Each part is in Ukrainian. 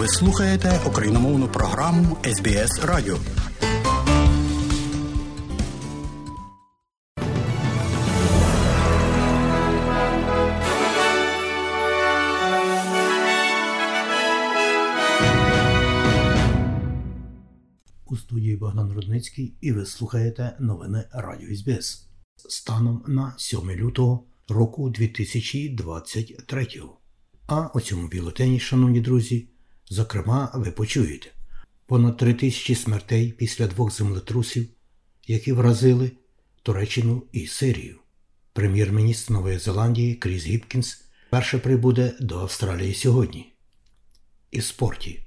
Ви слухаєте україномовну програму СБС Радіо. У студії Богдан Рудницький і ви слухаєте новини Радіо СБС станом на 7 лютого року 2023. А у цьому бюлетені, шановні друзі, зокрема, ви почуєте понад 3 тисячі смертей після двох землетрусів, які вразили Туреччину і Сирію. Прем'єр-міністр Нової Зеландії Кріс Гіпкінс перше прибуде до Австралії сьогодні. І в спорті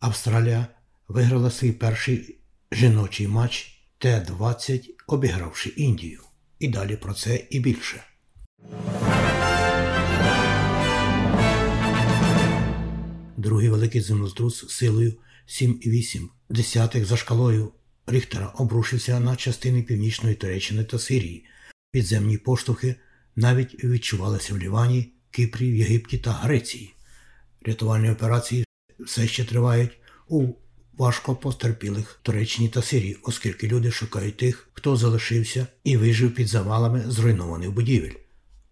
Австралія виграла свій перший жіночий матч Т-20, обігравши Індію. І далі про це і більше. Другий великий землетрус силою 7,8 десятих за шкалою Ріхтера обрушився на частини північної Туреччини та Сирії. Підземні поштовхи навіть відчувалися в Лівані, Кіпрі, Єгипті та Греції. Рятувальні операції все ще тривають у важко постерпілих Туреччині та Сирії, оскільки люди шукають тих, хто залишився і вижив під завалами зруйнованих будівель.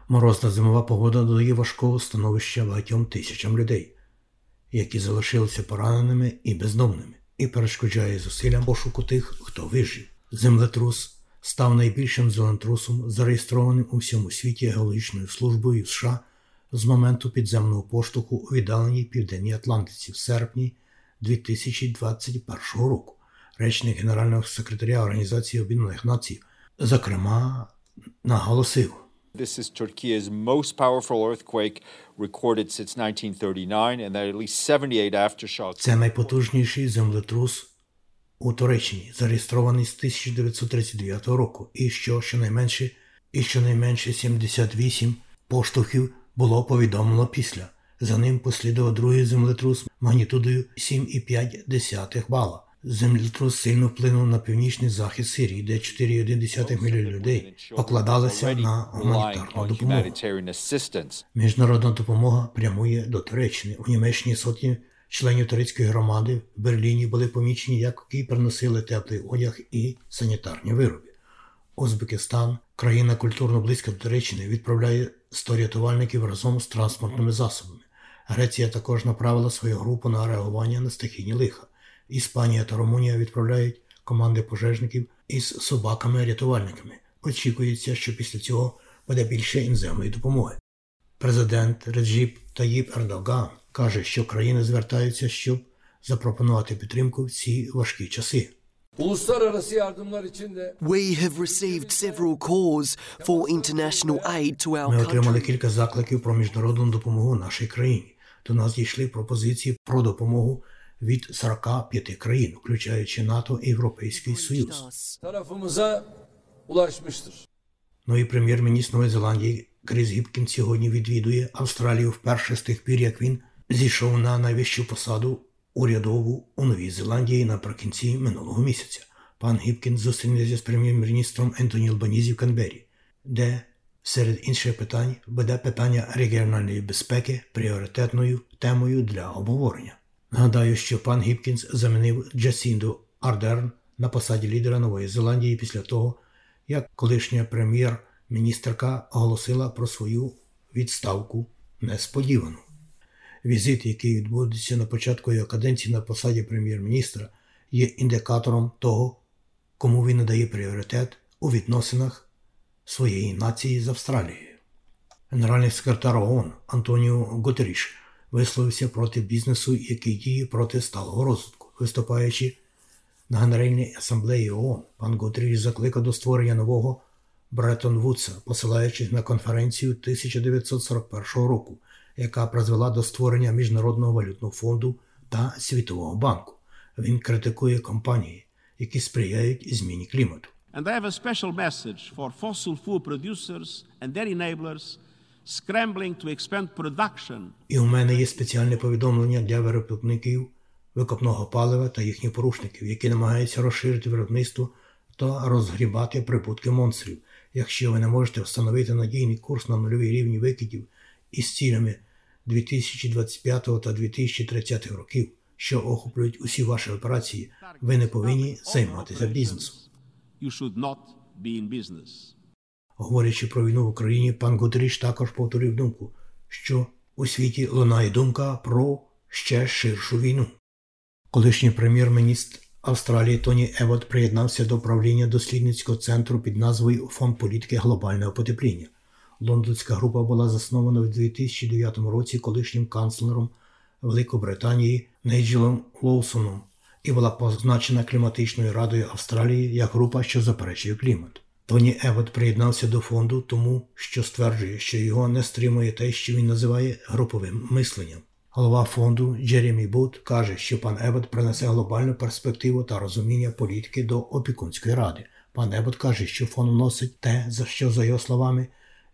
Морозна зимова погода додає важкого становища багатьом тисячам людей, які залишилися пораненими і бездомними, і перешкоджає зусиллям пошуку тих, хто вижив. Землетрус став найбільшим землетрусом, зареєстрованим у всьому світі геологічною службою США з моменту підземного поштовху у віддаленій південній Атлантиці в серпні 2021 року. Речник Генерального секретаря Організації Об'єднаних Націй, зокрема, наголосив. This is Turkey's most powerful earthquake recorded since 1939, and there at least 78 aftershocks. Це найпотужніший землетрус у Туреччині, зареєстрований з 1939 року, і що щонайменше, і щонайменше 78 поштовхів було повідомлено після. За ним послідував другий землетрус магнітудою 7,5 бала. Землетрус сильно вплинув на північний захід Сирії, де 4,1 мільйона людей покладалися на гуманітарну допомогу. Міжнародна допомога прямує до Туреччини. У Німеччині сотні членів турецької громади в Берліні були помічені, які приносили теплий одяг і санітарні вироби. Узбекистан, країна культурно близька до Туреччини, відправляє 100 рятувальників разом з транспортними засобами. Греція також направила свою групу на реагування на стихійні лиха. Іспанія та Румунія відправляють команди пожежників із собаками-рятувальниками. Очікується, що після цього буде більше іноземної допомоги. Президент Реджіп Таїп Ердоган каже, що країни звертаються, щоб запропонувати підтримку в ці важкі часи. We have received several calls for international aid to our Ми отримали кілька закликів про міжнародну допомогу нашій країні. До нас дійшли пропозиції про допомогу від 45 країн, включаючи НАТО і Європейський Союз. Ну і прем'єр-міністр Нової Зеландії Кріс Гіпкінс сьогодні відвідує Австралію вперше з тих пір, як він зійшов на найвищу посаду урядову у Новій Зеландії наприкінці минулого місяця. Пан Гіпкінс зустрінеться з прем'єр-міністром Ентоні Албанізі в Канбері, де серед інших питань буде питання регіональної безпеки пріоритетною темою для обговорення. Нагадаю, що пан Гіпкінс замінив Джасінду Ардерн на посаді лідера Нової Зеландії після того, як колишня прем'єр-міністерка оголосила про свою відставку несподівану. Візит, який відбудеться на початку його каденції на посаді прем'єр-міністра, є індикатором того, кому він надає пріоритет у відносинах своєї нації з Австралією. Генеральний секретар ООН Антоніо Гутеріш висловився проти бізнесу, який діє проти сталого розвитку, виступаючи на Генеральній асамблеї ООН. Пан Гутеріш закликав до створення нового Бреттон Вудса, посилаючись на конференцію 1941 року, яка призвела до створення Міжнародного валютного фонду та Світового банку. Він критикує компанії, які сприяють зміні клімату. And I have a special message for fossil fuel producers and their enablers scrambling to expand production І у мене є спеціальне повідомлення для виробників викопного палива та їхніх порушників, які намагаються розширити виробництво та розгрібати прибутки монстрів. Якщо ви не можете встановити надійний курс на нульовий рівні викидів із цілями 2025 та 2030 років, що охоплюють усі ваші операції, ви не повинні займатися бізнесом. You should not be in business. Говорячи про війну в Україні, пан Гутеріш також повторив думку, що у світі лунає думка про ще ширшу війну. Колишній прем'єр-міністр Австралії Тоні Евот приєднався до правління дослідницького центру під назвою Фонд політики глобального потепління. Лондонська група була заснована в 2009 році колишнім канцлером Великобританії Нейджелом Лоусоном і була позначена кліматичною радою Австралії як група, що заперечує клімат. Тоні Евот приєднався до фонду, тому що стверджує, що його не стримує те, що він називає груповим мисленням. Голова фонду Джеремі Бут каже, що пан Ебот принесе глобальну перспективу та розуміння політики до опікунської ради. Пан Ебот каже, що фонд вносить те, за що, за його словами,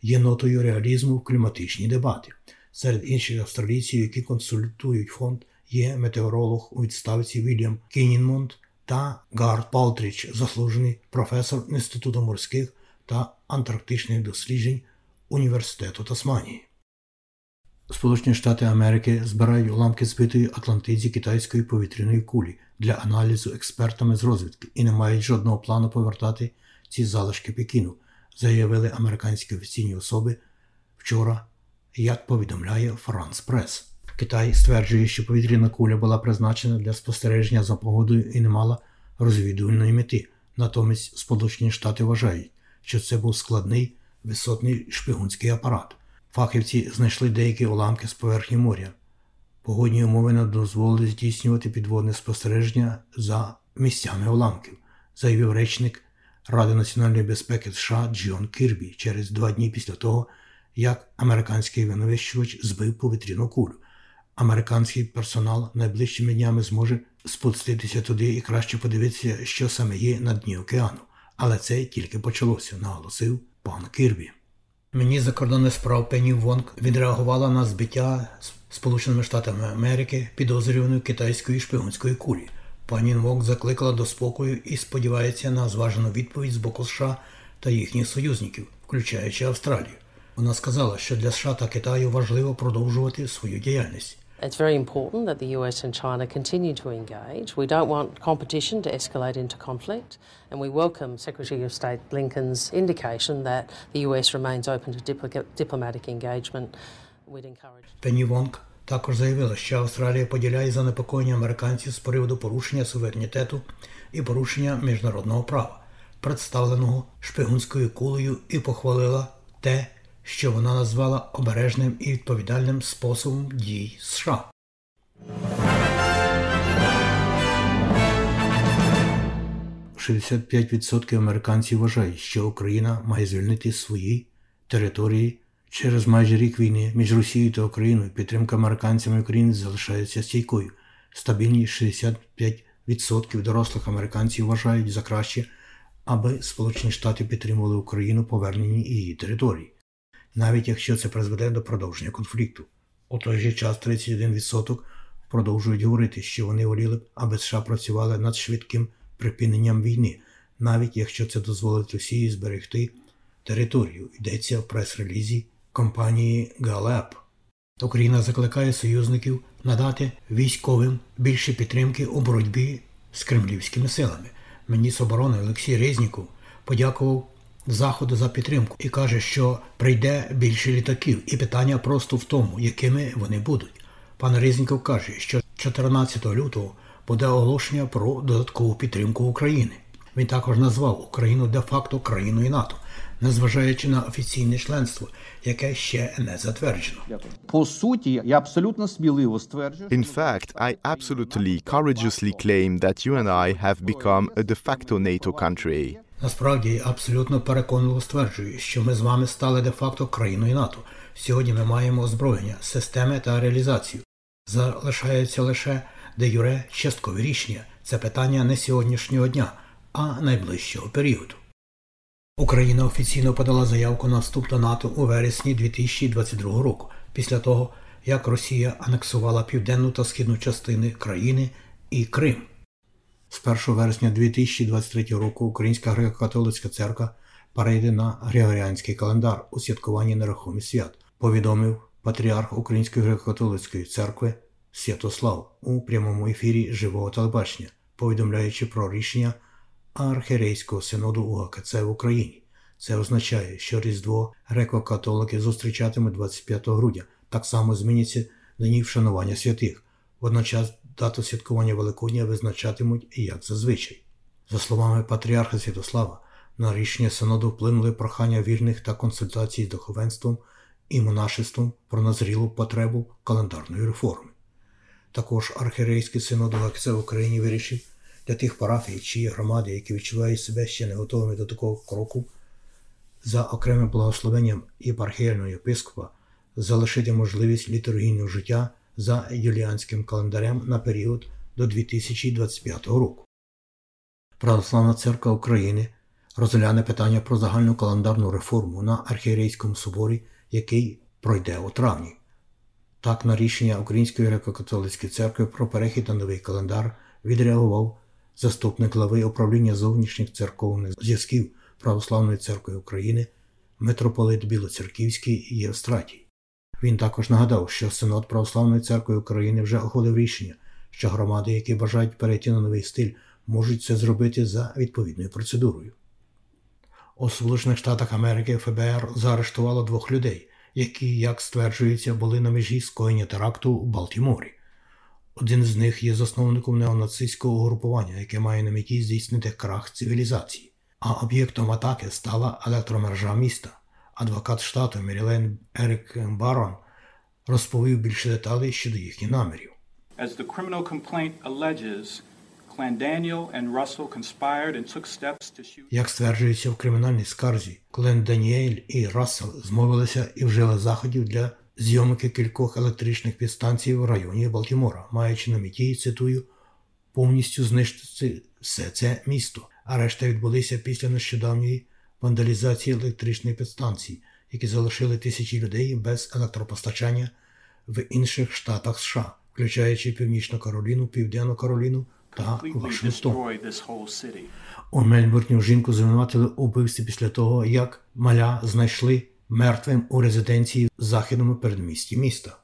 є нотою реалізму в кліматичні дебати. Серед інших австралійців, які консультують фонд, є метеоролог у відставці Вільям Кінінмонт та Гард Палтріч, заслужений професор Інституту морських та антарктичних досліджень Університету Тасманії. Сполучені Штати Америки збирають уламки збитої Атлантиді китайської повітряної кулі для аналізу експертами з розвідки і не мають жодного плану повертати ці залишки Пекіну, заявили американські офіційні особи вчора, як повідомляє Франс Прес. Китай стверджує, що повітряна куля була призначена для спостереження за погодою і не мала розвідувальної мети. Натомість Сполучені Штати вважають, що це був складний висотний шпигунський апарат. Фахівці знайшли деякі уламки з поверхні моря. Погодні умови не дозволили здійснювати підводне спостереження за місцями уламків, заявив речник Ради національної безпеки США Джон Кірбі через два дні після того, як американський винищувач збив повітряну кулю. Американський персонал найближчими днями зможе спуститися туди і краще подивитися, що саме є на дні океану. Але це тільки почалося, наголосив пан Кірбі. Мені закордонних справ Пенні Вонг відреагувала на збиття Сполученими Штатами Америки підозрюваної китайської шпигунської кулі. Пані Вонг закликала до спокою і сподівається на зважену відповідь з боку США та їхніх союзників, включаючи Австралію. Вона сказала, що для США та Китаю важливо продовжувати свою діяльність. It's very important that the US and China continue to engage. We don't want competition to escalate into conflict, and we welcome Secretary of State Blinken's indication that the US remains open to dipl- diplomatic engagement. We'd encourage. Пенні Вонг також заявила, що Австралія поділяє занепокоєння американців з приводу порушення суверенітету і порушення міжнародного права, представленого шпигунською кулею, і похвалила те, що вона назвала обережним і відповідальним способом дій США. «65% американців вважають, що Україна має звільнити свої території через майже рік війни між Росією та Україною. Підтримка американцями України залишається стійкою. Стабільні 65% дорослих американців вважають за краще, аби Сполучені Штати підтримували Україну поверненні її території навіть якщо це призведе до продовження конфлікту. У той же час 31% продовжують говорити, що вони воліли б, аби США працювали над швидким припиненням війни, навіть якщо це дозволить Росії зберегти територію. Йдеться в прес-релізі компанії Галеп. Україна закликає союзників надати військовим більше підтримки у боротьбі з кремлівськими силами. Міністр оборони Олексій Резніков подякував Заходу за підтримку і каже, що прийде більше літаків, і питання просто в тому, якими вони будуть. Пан Резніков каже, що 14 лютого буде оголошення про додаткову підтримку України. Він також назвав Україну де-факто країною НАТО, незважаючи на офіційне членство, яке ще не затверджено. По суті, я абсолютно сміливо стверджую. In fact, I absolutely courageously claim that you and I have become a de facto NATO country. Насправді абсолютно переконливо стверджую, що ми з вами стали де-факто країною НАТО. Сьогодні ми маємо озброєння, системи та реалізацію. Залишається лише де юре часткові рішення. Це питання не сьогоднішнього дня, а найближчого періоду. Україна офіційно подала заявку на вступ до НАТО у вересні 2022 року, після того, як Росія анексувала південну та східну частини країни і Крим. З 1 вересня 2023 року Українська греко-католицька церква перейде на Григоріанський календар у святкуванні нерухомих свят, повідомив патріарх Української греко-католицької церкви Святослав у прямому ефірі живого телебачення, повідомляючи про рішення архірейського синоду УГКЦ в Україні. Це означає, що Різдво греко-католики зустрічатимуть 25 грудня, так само зміняться дні вшанування святих. Водночас дату святкування Великодня визначатимуть як зазвичай. За словами патріарха Святослава, на рішення синоду вплинули прохання вірних та консультації з духовенством і монашеством про назрілу потребу календарної реформи. Також архірейський синод ОГКЦ в Україні вирішив для тих парафій чи громади, які відчувають себе ще не готовими до такого кроку, за окремим благословенням єпархіального єпископа залишити можливість літургійного життя за юліанським календарем на період до 2025 року. Православна церква України розгляне питання про загальну календарну реформу на архієрейському соборі, який пройде у травні. Так, на рішення Української греко-католицької церкви про перехід на новий календар відреагував заступник глави управління зовнішніх церковних зв'язків Православної церкви України митрополит Білоцерківський Євстратій. Він також нагадав, що Синод Православної церкви України вже ухвалив рішення, що громади, які бажають перейти на новий стиль, можуть це зробити за відповідною процедурою. У Сполучених Штатах Америки ФБР заарештувало двох людей, які, як стверджується, були на межі скоєння теракту у Балтіморі. Один з них є засновником неонацистського угрупування, яке має на меті здійснити крах цивілізації, а об'єктом атаки стала електромережа міста. Адвокат штату Мерілен Ерик Барон розповів більше деталей щодо їхніх намірів. As the criminal complaint alleges, Clandaniel and Russell conspired and took steps to shoot Як стверджується в кримінальній скарзі, Клен Даніель і Рассел змовилися і вжили заходів для зйомки кількох електричних підстанцій в районі Балтімора, маючи на меті, цитую, повністю знищити все це місто. А решта відбулися після нещодавньої вандалізації електричної підстанції, які залишили тисячі людей без електропостачання в інших штатах США, включаючи Північну Кароліну, Південну Кароліну та Вашингтон. У Мельбурні жінку звинуватили у вбивстві після того, як маля знайшли мертвим у резиденції в західному передмісті міста.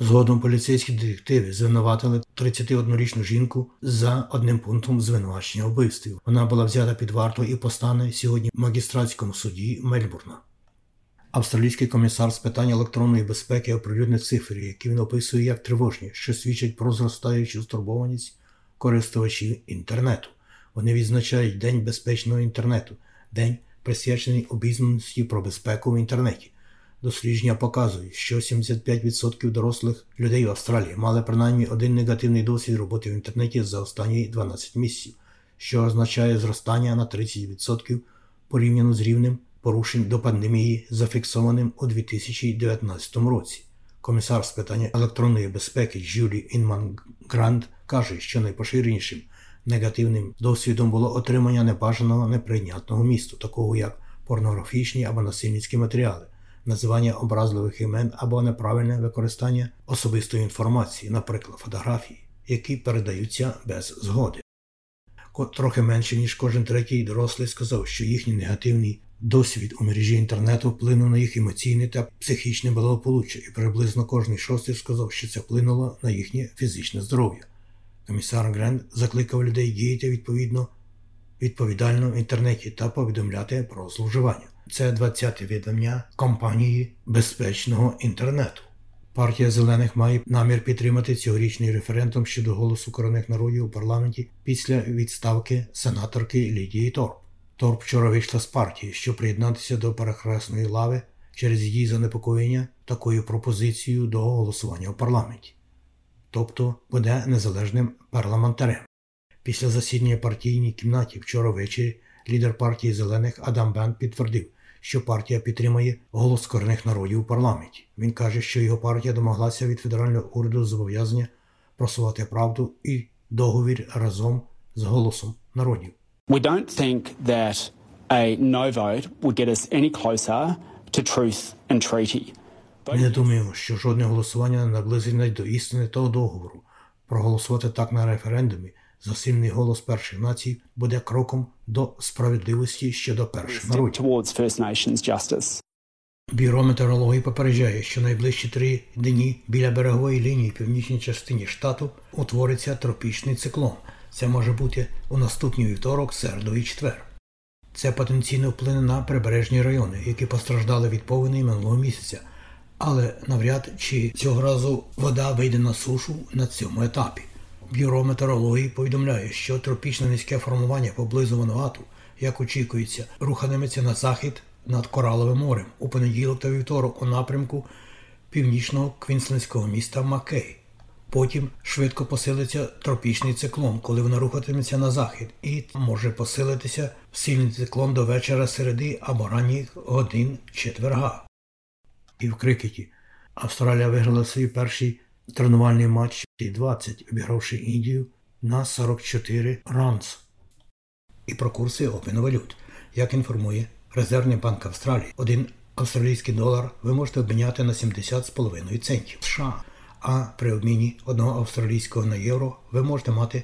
Згодом поліцейські детективи звинуватили 31-річну жінку за одним пунктом звинувачення вбивстві. Вона була взята під варту і постане сьогодні в магістратському суді Мельбурна. Австралійський комісар з питань електронної безпеки оприлюднив цифри, які він описує як тривожні, що свідчать про зростаючу стурбованість користувачів інтернету. Вони відзначають День безпечного інтернету, день присвячений обізнаності про безпеку в інтернеті. Дослідження показують, що 75% дорослих людей в Австралії мали принаймні один негативний досвід роботи в інтернеті за останні 12 місяців, що означає зростання на 30% порівняно з рівнем порушень до пандемії, зафіксованим у 2019 році. Комісар з питання електронної безпеки Джулі Інман Грант каже, що найпоширенішим негативним досвідом було отримання небажаного неприйнятного місту, такого як порнографічні або насильницькі матеріали, називання образливих імен або неправильне використання особистої інформації, наприклад, фотографії, які передаються без згоди. Трохи менше, ніж кожен третій дорослий сказав, що їхній негативний досвід у мережі інтернету вплинув на їх емоційне та психічне благополуччя, і приблизно кожний шостий сказав, що це вплинуло на їхнє фізичне здоров'я. Комісар Гренд закликав людей діяти відповідно відповідально в інтернеті та повідомляти про зловживання. Це 20-те видання компанії безпечного інтернету. Партія зелених має намір підтримати цьогорічний референдум щодо голосу корінних народів у парламенті після відставки сенаторки Лідії Торп. Торп вчора вийшла з партії, щоб приєднатися до перехресної лави через її занепокоєння такою пропозицією до голосування у парламенті. Тобто буде незалежним парламентарем. Після засідання партійній кімнаті вчора ввечері лідер партії зелених Адам Бен підтвердив, що партія підтримує голос корінних народів у парламенті. Він каже, що його партія домоглася від федерального уряду зобов'язання просувати правду і договір разом з голосом народів. We don't think that a no vote will get us any closer to truth and treaty. Ми не думаємо, що жодне голосування не наблизить до істини того договору. Проголосувати так на референдумі за сильний голос перших націй буде кроком до справедливості щодо перших народів. Бюро метеорології попереджає, що найближчі три дні біля берегової лінії в північній частині штату утвориться тропічний циклон. Це може бути у наступний вівторок, середу і четвер. Це потенційно вплине на прибережні райони, які постраждали від повені минулого місяця. Але навряд чи цього разу вода вийде на сушу на цьому етапі. Бюро метеорології повідомляє, що тропічне низьке формування поблизу Вануату, як очікується, рухатиметься на захід над Кораловим морем у понеділок та вівторок у напрямку північного квінслендського міста Маккей. Потім швидко посилиться тропічний циклон, коли вона рухатиметься на захід, і може посилитися в сильний циклон до вечора середи або ранніх годин четверга. І в крикеті Австралія виграла свій перший тренувальний матч Т-20, обігравши Індію на 44 ранс. І про курси обміну валют. Як інформує Резервний банк Австралії, один австралійський долар ви можете обміняти на 70,5 центів США а при обміні одного австралійського на євро ви можете мати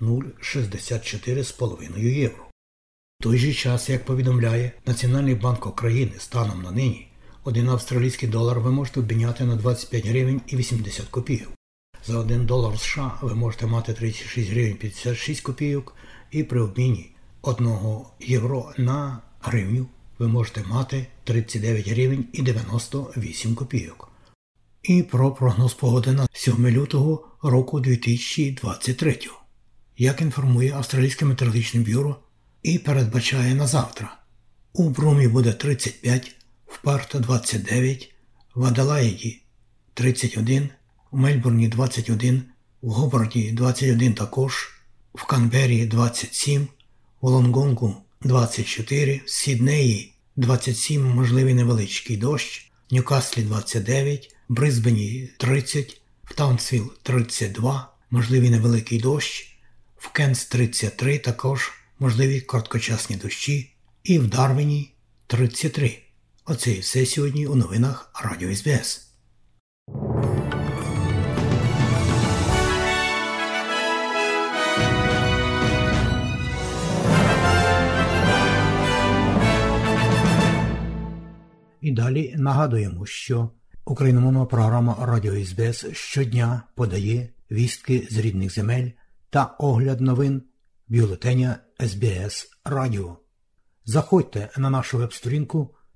0,64,5 євро. В той же час, як повідомляє Національний банк України станом на нині, один австралійський долар ви можете обміняти на 25 гривень і 80 копійок. За 1 долар США ви можете мати 36 гривень 56 копійок, і при обміні 1 євро на гривню ви можете мати 39 гривень і 98 копійок і про прогноз погоди на 7 лютого року 2023. Як інформує Австралійське метеорологічне бюро і передбачає на завтра. У Брумі буде 35, в Перті 29, в Аделаїді 31, у Мельбурні 21, в Гобарті 21 також, в Канбері 27, в Вуллонгонгу 24, в Сіднеї 27 можливий невеличкий дощ, в Ньюкаслі 29, в Брисбені 30, в Таунсвіл 32, можливий невеликий дощ, в Кенс 33 також можливі короткочасні дощі, і в Дарвіні 33. Оце і все сьогодні у новинах Радіо СБС. І далі нагадуємо, що Україномовна програма Радіо СБС щодня подає вістки з рідних земель та огляд новин бюлетеня СБС Радіо. Заходьте на нашу веб-сторінку